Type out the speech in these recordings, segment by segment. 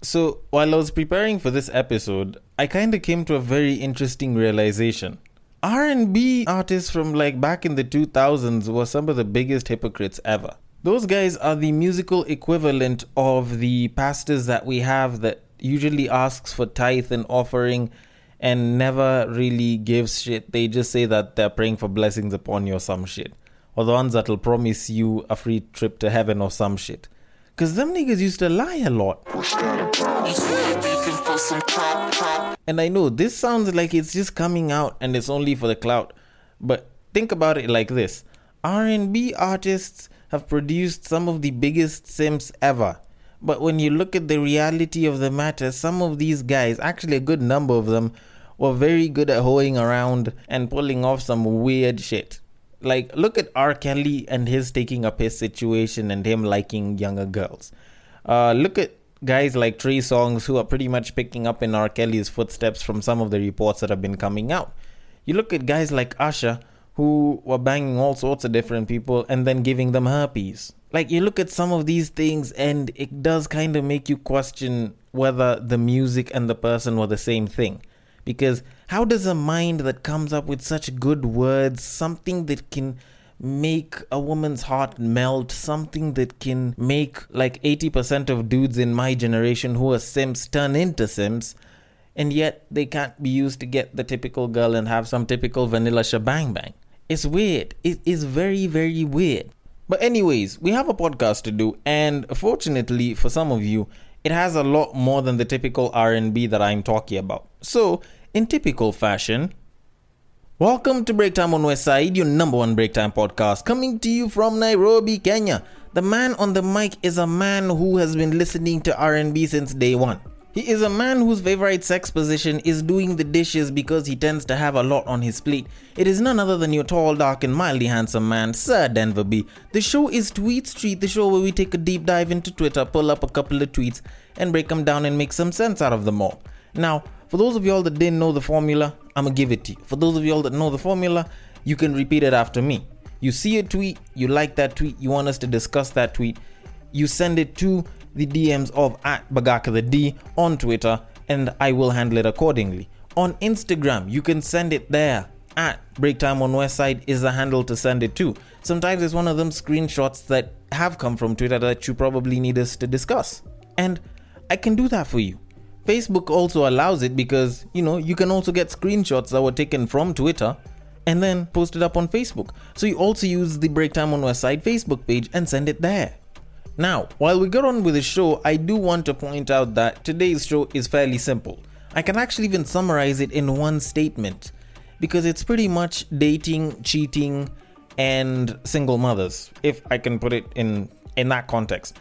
So, while I was preparing for this episode, I kind of came to a very interesting realization. R&B artists from like back in the 2000s were some of the biggest hypocrites ever. Those guys are the musical equivalent of the pastors that we have that usually asks for tithe and offering and never really gives shit. They just say that they're praying for blessings upon you or some shit. Or the ones that'll promise you a free trip to heaven or some shit. Cause them niggas used to lie a lot. And I know this sounds like it's just coming out and it's only for the clout. But think about it like this. R&B artists have produced some of the biggest simps ever. But when you look at the reality of the matter, some of these guys, actually a good number of them, were very good at hoeing around and pulling off some weird shit. Like, look at R. Kelly and his taking up his situation and him liking younger girls. Uh, look at guys like Trey Songz who are pretty much picking up in R. Kelly's footsteps from some of the reports that have been coming out. You look at guys like Usher who were banging all sorts of different people and then giving them herpes. Like, you look at some of these things and it does kind of make you question whether the music and the person were the same thing. Because how does a mind that comes up with such good words, something that can make a woman's heart melt, something that can make like 80% of dudes in my generation who are Sims turn into Sims, and yet they can't be used to get the typical girl and have some typical vanilla shebang bang. It's weird. It is very, very weird. But anyways, we have a podcast to do, and fortunately for some of you, it has a lot more than the typical R&B that I'm talking about. So, in typical fashion, welcome to Break Time on West Side, your number one break time podcast, coming to you from Nairobi, Kenya. The man on the mic is a man who has been listening to R&B since day one. He is a man whose favorite sex position is doing the dishes because he tends to have a lot on his plate. It is none other than your tall, dark, and mildly handsome man, Sir Denver B. The show is Tweet Street, the show where we take a deep dive into Twitter, pull up a couple of tweets, and break them down and make some sense out of them all. Now, for those of y'all that didn't know the formula, I'm gonna give it to you. For those of y'all that know the formula, you can repeat it after me. You see a tweet, you like that tweet, you want us to discuss that tweet, you send it to the DMs of at Bagaka the D on Twitter, and I will handle it accordingly. On Instagram, you can send it there. At Breaktime on Westside is the handle to send it to. Sometimes it's one of them screenshots that have come from Twitter that you probably need us to discuss. And I can do that for you. Facebook also allows it because, you know, you can also get screenshots that were taken from Twitter and then post it up on Facebook. So you also use the Break Time on West Side Facebook page and send it there. Now, while we get on with the show, I do want to point out that today's show is fairly simple. I can actually even summarize it in one statement because it's pretty much dating, cheating, and single mothers, if I can put it in in that context.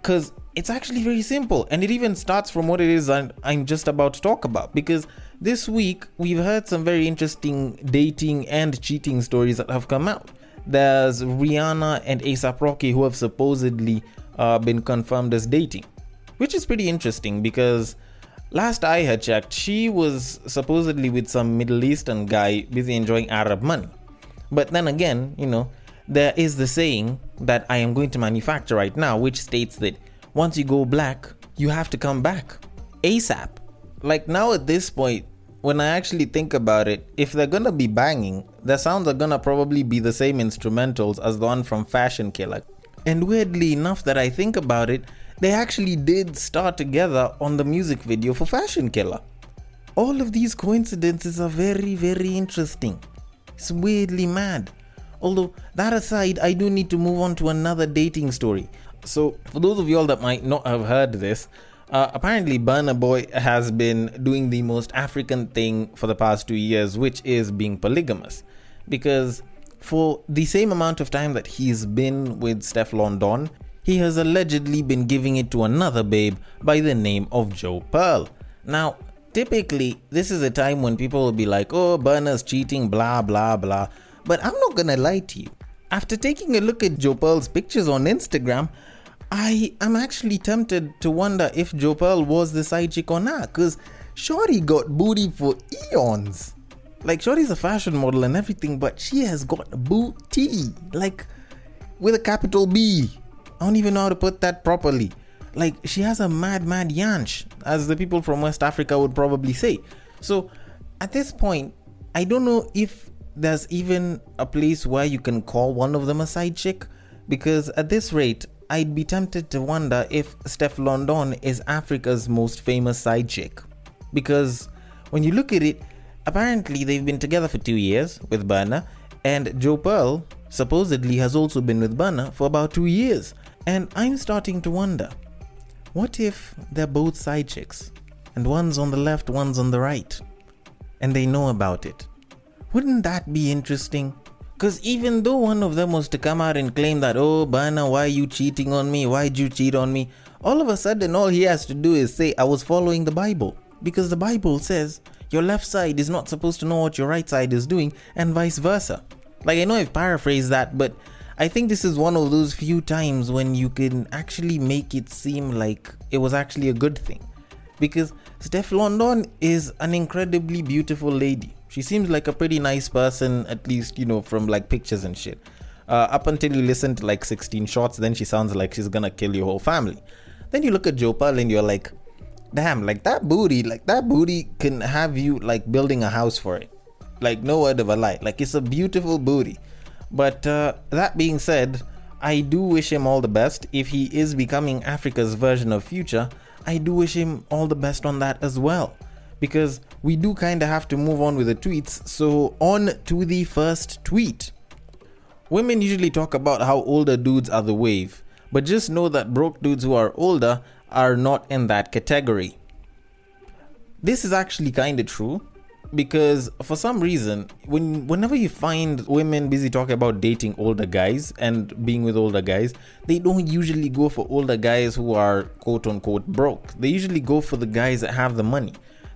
Because it's actually very simple and it even starts from what it is I'm, I'm just about to talk about because this week we've heard some very interesting dating and cheating stories that have come out. There's rihanna and asap rocky who have supposedly uh, been confirmed as dating which is pretty interesting because last i had checked she was supposedly with some middle eastern guy busy enjoying arab money. But then again you know there is the saying that i am going to manufacture right now which states that once you go black, you have to come back ASAP. Like now at this point, when I actually think about it, if they're gonna be banging, their sounds are gonna probably be the same instrumentals as the one from Fashion Killa. And weirdly enough, that I think about it, they actually did start together on the music video for Fashion Killa. All of these coincidences are very, very interesting. It's weirdly mad. Although, that aside, I do need to move on to another dating story. So, for those of y'all that might not have heard this, uh, apparently Burna Boy has been doing the most African thing for the past two years, which is being polygamous. Because for the same amount of time that he's been with Stefflon Don, he has allegedly been giving it to another babe by the name of Joe Pearl. Now, typically, this is a time when people will be like, oh, Burna's cheating, blah, blah, blah. But I'm not gonna lie to you. After taking a look at Joe Pearl's pictures on Instagram, I am actually tempted to wonder if Joe Pearl was the side chick or not, because Shorty got booty for eons. Like, Shorty's a fashion model and everything, but she has got booty. Like, with a capital B. I don't even know how to put that properly. like she has a mad, mad yansh, as the people from West Africa would probably say. So at this point, I don't know if there's even a place where you can call one of them a side chick, because at this rate, I'd be tempted to wonder if Stefflon Don is Africa's most famous side chick. Because when you look at it, apparently they've been together for two years with Burna, and Joe Pearl supposedly has also been with Burna for about two years. And I'm starting to wonder what if they're both side chicks, and one's on the left, one's on the right, and they know about it? Wouldn't that be interesting? Because even though one of them was to come out and claim that, oh, Burna, why are you cheating on me? Why'd you cheat on me? All of a sudden, all he has to do is say, I was following the Bible. Because the Bible says your left side is not supposed to know what your right side is doing, and vice versa. Like, I know I've paraphrased that, but I think this is one of those few times when you can actually make it seem like it was actually a good thing. Because Stefflon Don is an incredibly beautiful lady. She seems like a pretty nice person, at least, you know, from like pictures and shit. Uh, up until you listen to like 16 shots, then she sounds like she's gonna kill your whole family. Then you look at Joe Pearl and you're like, damn, like that booty, like that booty can have you like building a house for it. Like, no word of a lie. Like, it's a beautiful booty. But uh, that being said, I do wish him all the best. If he is becoming Africa's version of Future, I do wish him all the best on that as well. Because we do kind of have to move on with the tweets. So, on to the first tweet. Women usually talk about how older dudes are the wave, but just know that broke dudes who are older are not in that category. This is actually kind of true because for some reason when whenever you find women busy talking about dating older guys and being with older guys they don't usually go for older guys who are quote unquote broke they usually go for the guys that have the money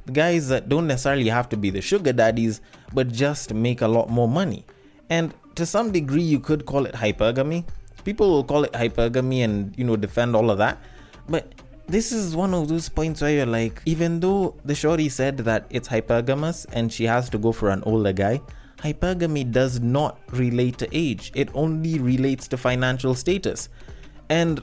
the guys that don't necessarily have to be the sugar daddies but just make a lot more money and to some degree you could call it hypergamy people will call it hypergamy and you know defend all of that but this is one of those points where you're like, even though the shorty said that it's hypergamous and she has to go for an older guy, hypergamy does not relate to age. It only relates to financial status. And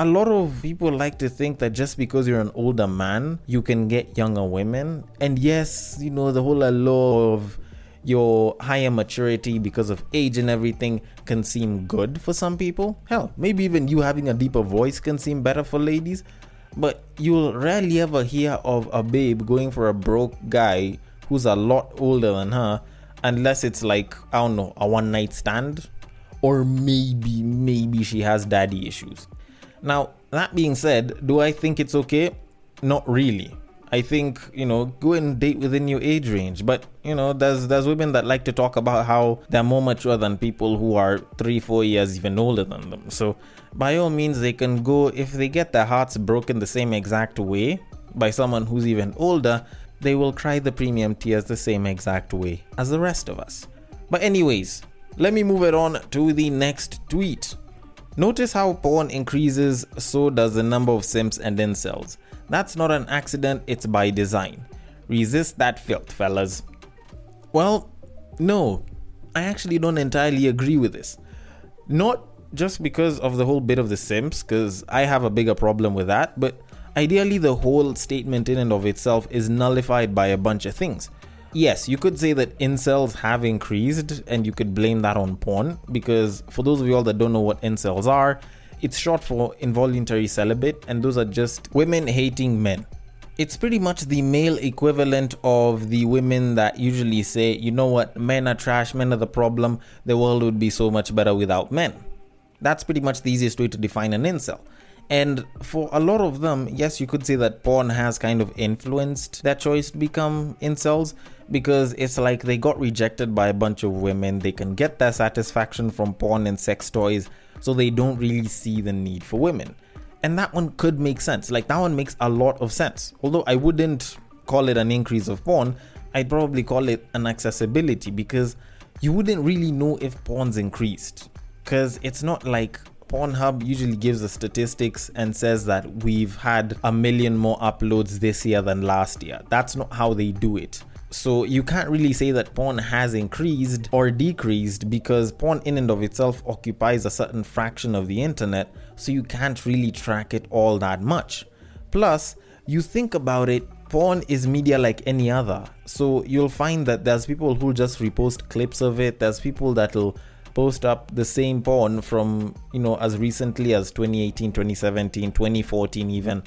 a lot of people like to think that just because you're an older man, you can get younger women. And yes, you know, the whole allure of your higher maturity because of age and everything can seem good for some people. Hell, maybe even you having a deeper voice can seem better for ladies. But you'll rarely ever hear of a babe going for a broke guy who's a lot older than her unless it's like, I don't know, a one night stand. Or maybe, maybe she has daddy issues. Now, that being said, do I think it's okay? Not really. I think you know go and date within your age range. But you know there's there's women that like to talk about how they're more mature than people who are three four years even older than them. So by all means they can go if they get their hearts broken the same exact way by someone who's even older. They will cry the premium tears the same exact way as the rest of us. But anyways, let me move it on to the next tweet. Notice how porn increases, so does the number of simps and incels. That's not an accident, it's by design. Resist that filth, fellas. Well, no, I actually don't entirely agree with this. Not just because of the whole bit of the Simps, because I have a bigger problem with that, but ideally the whole statement in and of itself is nullified by a bunch of things. Yes, you could say that incels have increased, and you could blame that on porn, because for those of you all that don't know what incels are, it's short for involuntary celibate, and those are just women hating men. It's pretty much the male equivalent of the women that usually say, you know what, men are trash, men are the problem, the world would be so much better without men. That's pretty much the easiest way to define an incel. And for a lot of them, yes, you could say that porn has kind of influenced their choice to become incels because it's like they got rejected by a bunch of women. They can get their satisfaction from porn and sex toys, so they don't really see the need for women. And that one could make sense. Like, that one makes a lot of sense. Although I wouldn't call it an increase of porn, I'd probably call it an accessibility because you wouldn't really know if porn's increased. Because it's not like Pornhub usually gives the statistics and says that we've had a million more uploads this year than last year. That's not how they do it. So you can't really say that porn has increased or decreased because porn in and of itself occupies a certain fraction of the internet. so you can't really track it all that much. Plus, you think about it, porn is media like any other. So you'll find that there's people who just repost clips of it, there's people that'll post up the same porn from, you know, as recently as 2018, 2017, 2014, even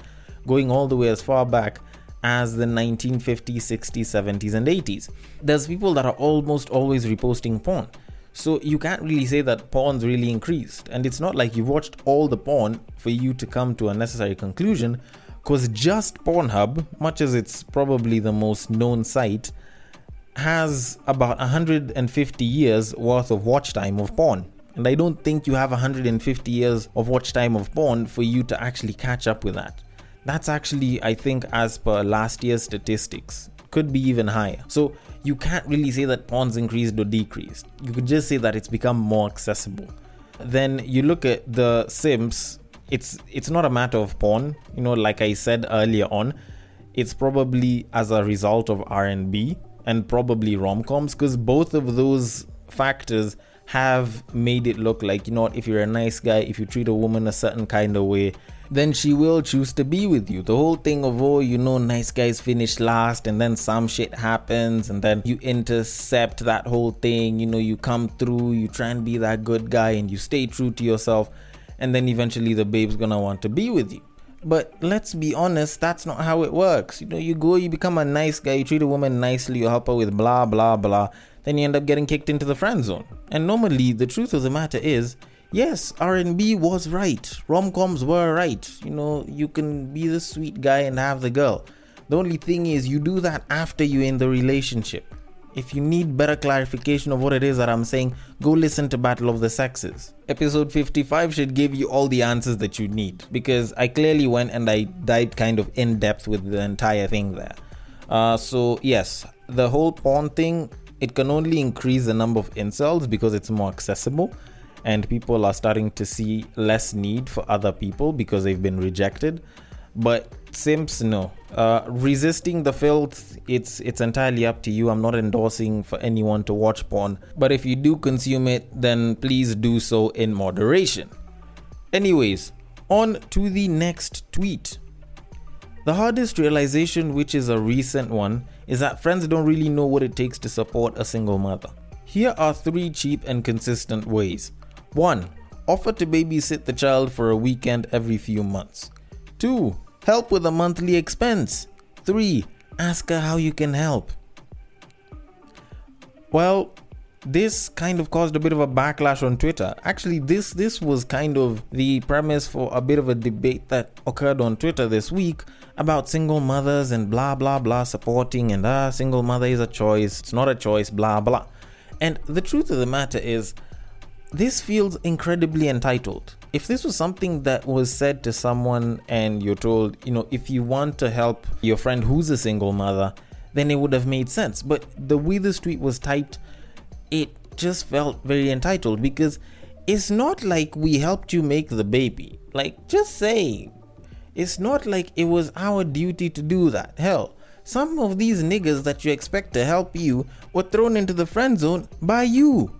going all the way as far back as the 1950s, 60s, 70s, and 80s. There's people that are almost always reposting porn. So you can't really say that porn's really increased. And it's not like you watched all the porn for you to come to a necessary conclusion, because just Pornhub, much as it's probably the most known site, has about 150 years worth of watch time of porn. And I don't think you have 150 years of watch time of porn for you to actually catch up with that. That's actually, I think, as per last year's statistics, could be even higher. So you can't really say that porn's increased or decreased. You could just say that it's become more accessible. Then you look at the simps, it's it's not a matter of porn, you know, like I said earlier on, it's probably as a result of R&B and probably rom-coms because both of those factors have made it look like you know if you're a nice guy if you treat a woman a certain kind of way then she will choose to be with you. The whole thing of, oh, you know, nice guys finish last, and then some shit happens, and then you intercept that whole thing. You know, you come through, you try and be that good guy, and you stay true to yourself, and then eventually the babe's gonna want to be with you. But let's be honest, that's not how it works. You know, you go, you become a nice guy, you treat a woman nicely, you help her with blah, blah, blah, then you end up getting kicked into the friend zone. And normally, the truth of the matter is, yes, R&B was right. Rom-coms were right. You know, you can be the sweet guy and have the girl. The only thing is you do that after you're in the relationship. If you need better clarification of what it is that I'm saying, go listen to Battle of the Sexes. Episode 55 should give you all the answers that you need because I clearly went and I dived kind of in depth with the entire thing there. Uh, so, yes, the whole porn thing, it can only increase the number of incels because it's more accessible and people are starting to see less need for other people because they've been rejected. But simps no. Uh, resisting the filth it's it's entirely up to you. I'm not endorsing for anyone to watch porn. But if you do consume it then please do so in moderation. Anyways on to the next tweet. The hardest realization which is a recent one is that friends don't really know what it takes to support a single mother. Here are three cheap and consistent ways 1. Offer to babysit the child for a weekend every few months. 2. Help with a monthly expense. 3. Ask her how you can help. Well, this kind of caused a bit of a backlash on Twitter. Actually, this this was kind of the premise for a bit of a debate that occurred on Twitter this week about single mothers and blah blah blah supporting and ah single mother is a choice, it's not a choice, blah blah. And the truth of the matter is this feels incredibly entitled. If this was something that was said to someone and you're told, you know, if you want to help your friend who's a single mother, then it would have made sense. But the way this tweet was typed, it just felt very entitled because it's not like we helped you make the baby. Like, just say, it's not like it was our duty to do that. Hell, some of these niggas that you expect to help you were thrown into the friend zone by you.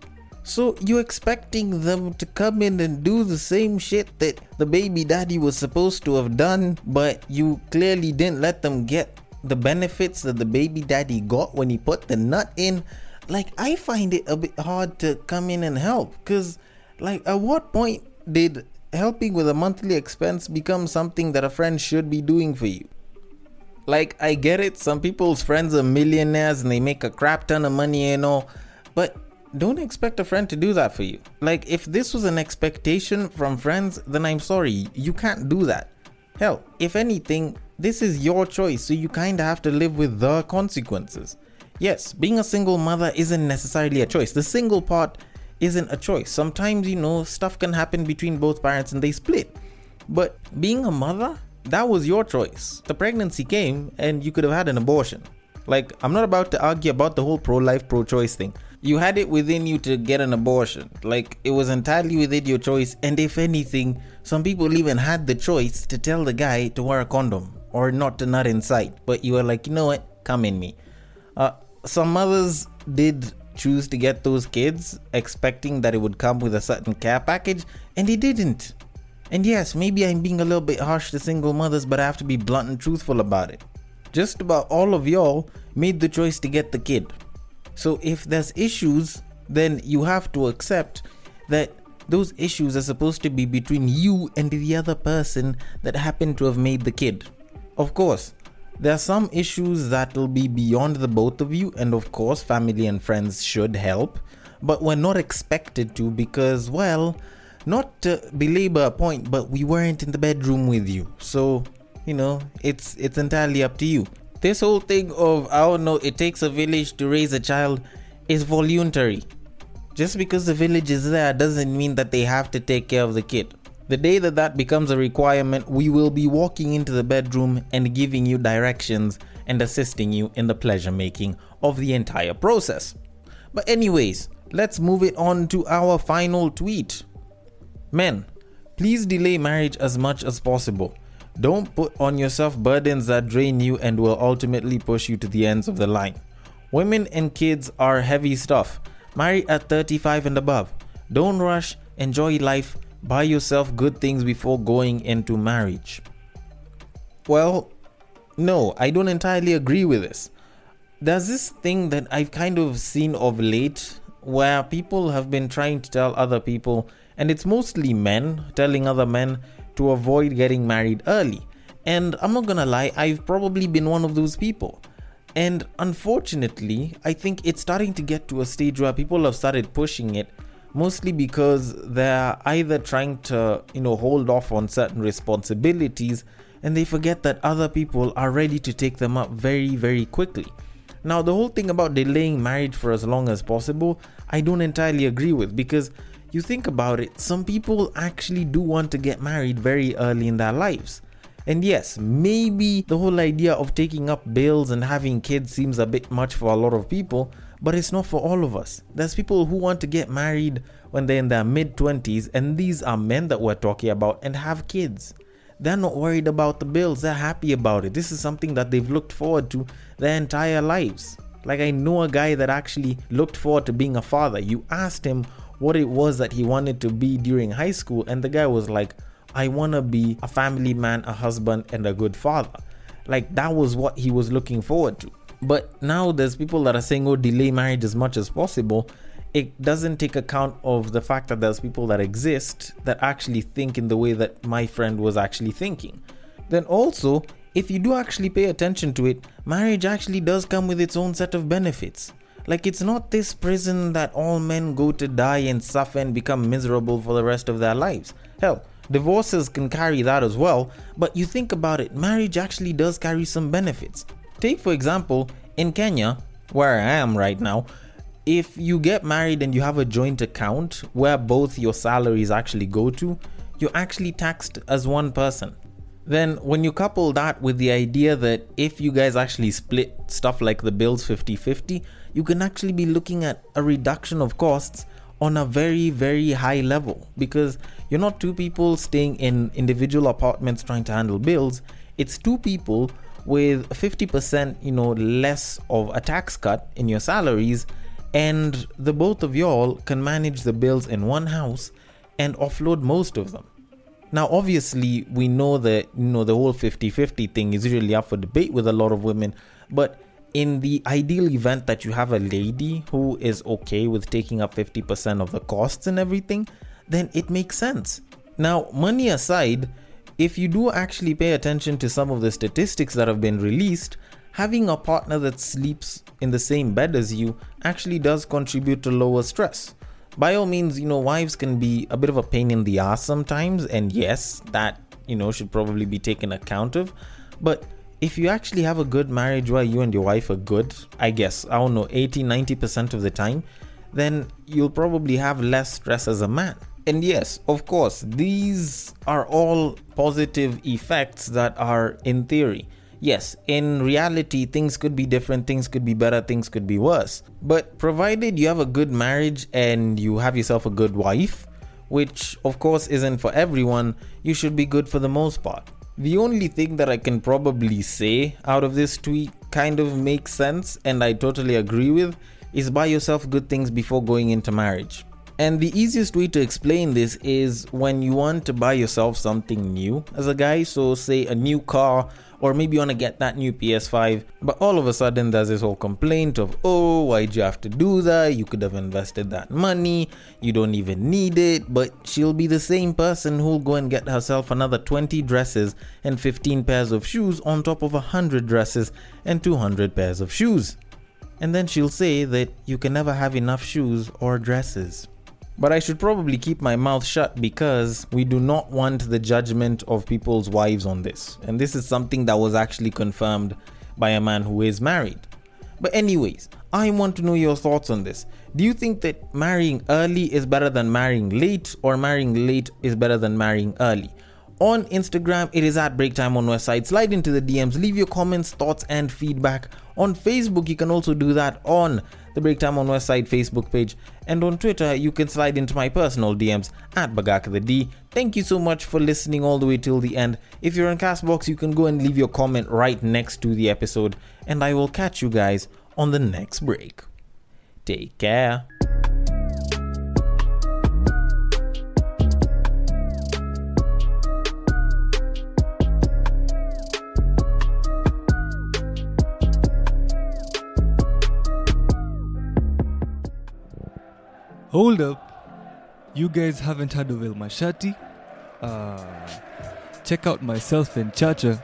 So you're expecting them to come in and do the same shit that the baby daddy was supposed to have done, but you clearly didn't let them get the benefits that the baby daddy got when he put the nut in. Like I find it a bit hard to come in and help cuz like at what point did helping with a monthly expense become something that a friend should be doing for you? Like I get it, some people's friends are millionaires and they make a crap ton of money and all, but don't expect a friend to do that for you. Like, if this was an expectation from friends, then I'm sorry, you can't do that. Hell, if anything, this is your choice, so you kinda have to live with the consequences. Yes, being a single mother isn't necessarily a choice. The single part isn't a choice. Sometimes, you know, stuff can happen between both parents and they split. But being a mother, that was your choice. The pregnancy came and you could have had an abortion. Like, I'm not about to argue about the whole pro life, pro choice thing you had it within you to get an abortion. Like it was entirely within your choice. And if anything, some people even had the choice to tell the guy to wear a condom or not to nut inside. But you were like, you know what? Come in me. Uh, some mothers did choose to get those kids expecting that it would come with a certain care package, and it didn't. And yes, maybe I'm being a little bit harsh to single mothers, but I have to be blunt and truthful about it. Just about all of y'all made the choice to get the kid. So if there's issues, then you have to accept that those issues are supposed to be between you and the other person that happened to have made the kid. Of course, there are some issues that will be beyond the both of you, and of course, family and friends should help, but we're not expected to because, well, not to belabor a point, but we weren't in the bedroom with you. So, you know, it's it's entirely up to you. This whole thing of I don't know, it takes a village to raise a child is voluntary. Just because the village is there doesn't mean that they have to take care of the kid. The day that that becomes a requirement, we will be walking into the bedroom and giving you directions and assisting you in the pleasure making of the entire process. But, anyways, let's move it on to our final tweet. Men, please delay marriage as much as possible. Don't put on yourself burdens that drain you and will ultimately push you to the ends of the line. Women and kids are heavy stuff. Marry at 35 and above. Don't rush, enjoy life, buy yourself good things before going into marriage. Well, no, I don't entirely agree with this. There's this thing that I've kind of seen of late where people have been trying to tell other people, and it's mostly men telling other men to avoid getting married early. And I'm not gonna lie, I've probably been one of those people. And unfortunately, I think it's starting to get to a stage where people have started pushing it mostly because they're either trying to, you know, hold off on certain responsibilities and they forget that other people are ready to take them up very, very quickly. Now, the whole thing about delaying marriage for as long as possible, I don't entirely agree with because you think about it, some people actually do want to get married very early in their lives. And yes, maybe the whole idea of taking up bills and having kids seems a bit much for a lot of people, but it's not for all of us. There's people who want to get married when they're in their mid 20s, and these are men that we're talking about and have kids. They're not worried about the bills, they're happy about it. This is something that they've looked forward to their entire lives. Like, I know a guy that actually looked forward to being a father. You asked him what it was that he wanted to be during high school, and the guy was like, I want to be a family man, a husband, and a good father. Like, that was what he was looking forward to. But now there's people that are saying, oh, delay marriage as much as possible. It doesn't take account of the fact that there's people that exist that actually think in the way that my friend was actually thinking. Then also, if you do actually pay attention to it, marriage actually does come with its own set of benefits. Like, it's not this prison that all men go to die and suffer and become miserable for the rest of their lives. Hell, divorces can carry that as well, but you think about it, marriage actually does carry some benefits. Take, for example, in Kenya, where I am right now, if you get married and you have a joint account where both your salaries actually go to, you're actually taxed as one person. Then, when you couple that with the idea that if you guys actually split stuff like the bills 50 50, you can actually be looking at a reduction of costs on a very, very high level because you're not two people staying in individual apartments trying to handle bills, it's two people with 50% you know less of a tax cut in your salaries and the both of y'all can manage the bills in one house and offload most of them. Now obviously we know that you know the whole 50-50 thing is usually up for debate with a lot of women but in the ideal event that you have a lady who is okay with taking up 50% of the costs and everything then it makes sense now money aside if you do actually pay attention to some of the statistics that have been released, having a partner that sleeps in the same bed as you actually does contribute to lower stress. By all means, you know, wives can be a bit of a pain in the ass sometimes, and yes, that, you know, should probably be taken account of. But if you actually have a good marriage where you and your wife are good, I guess, I don't know, 80 90% of the time, then you'll probably have less stress as a man. And yes, of course, these are all positive effects that are in theory. Yes, in reality, things could be different, things could be better, things could be worse. But provided you have a good marriage and you have yourself a good wife, which of course isn't for everyone, you should be good for the most part. The only thing that I can probably say out of this tweet kind of makes sense and I totally agree with is buy yourself good things before going into marriage. And the easiest way to explain this is when you want to buy yourself something new as a guy, so say a new car, or maybe you want to get that new PS5, but all of a sudden there's this whole complaint of, oh, why'd you have to do that? You could have invested that money, you don't even need it. But she'll be the same person who'll go and get herself another 20 dresses and 15 pairs of shoes on top of 100 dresses and 200 pairs of shoes. And then she'll say that you can never have enough shoes or dresses. But I should probably keep my mouth shut because we do not want the judgment of people's wives on this. And this is something that was actually confirmed by a man who is married. But, anyways, I want to know your thoughts on this. Do you think that marrying early is better than marrying late, or marrying late is better than marrying early? On Instagram, it is at Breaktime on Westside. Slide into the DMs, leave your comments, thoughts, and feedback. On Facebook, you can also do that on the Break Time on Westside Facebook page. And on Twitter, you can slide into my personal DMs at Bagaka the D. Thank you so much for listening all the way till the end. If you're on Castbox, you can go and leave your comment right next to the episode. And I will catch you guys on the next break. Take care. Hold up. You guys haven't heard of El Mashati? Uh, check out myself and Chacha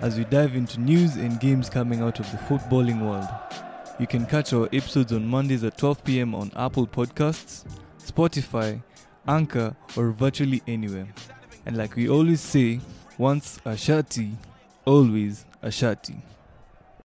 as we dive into news and games coming out of the footballing world. You can catch our episodes on Mondays at 12 pm on Apple Podcasts, Spotify, Anchor, or virtually anywhere. And like we always say, once a shati, always a shati.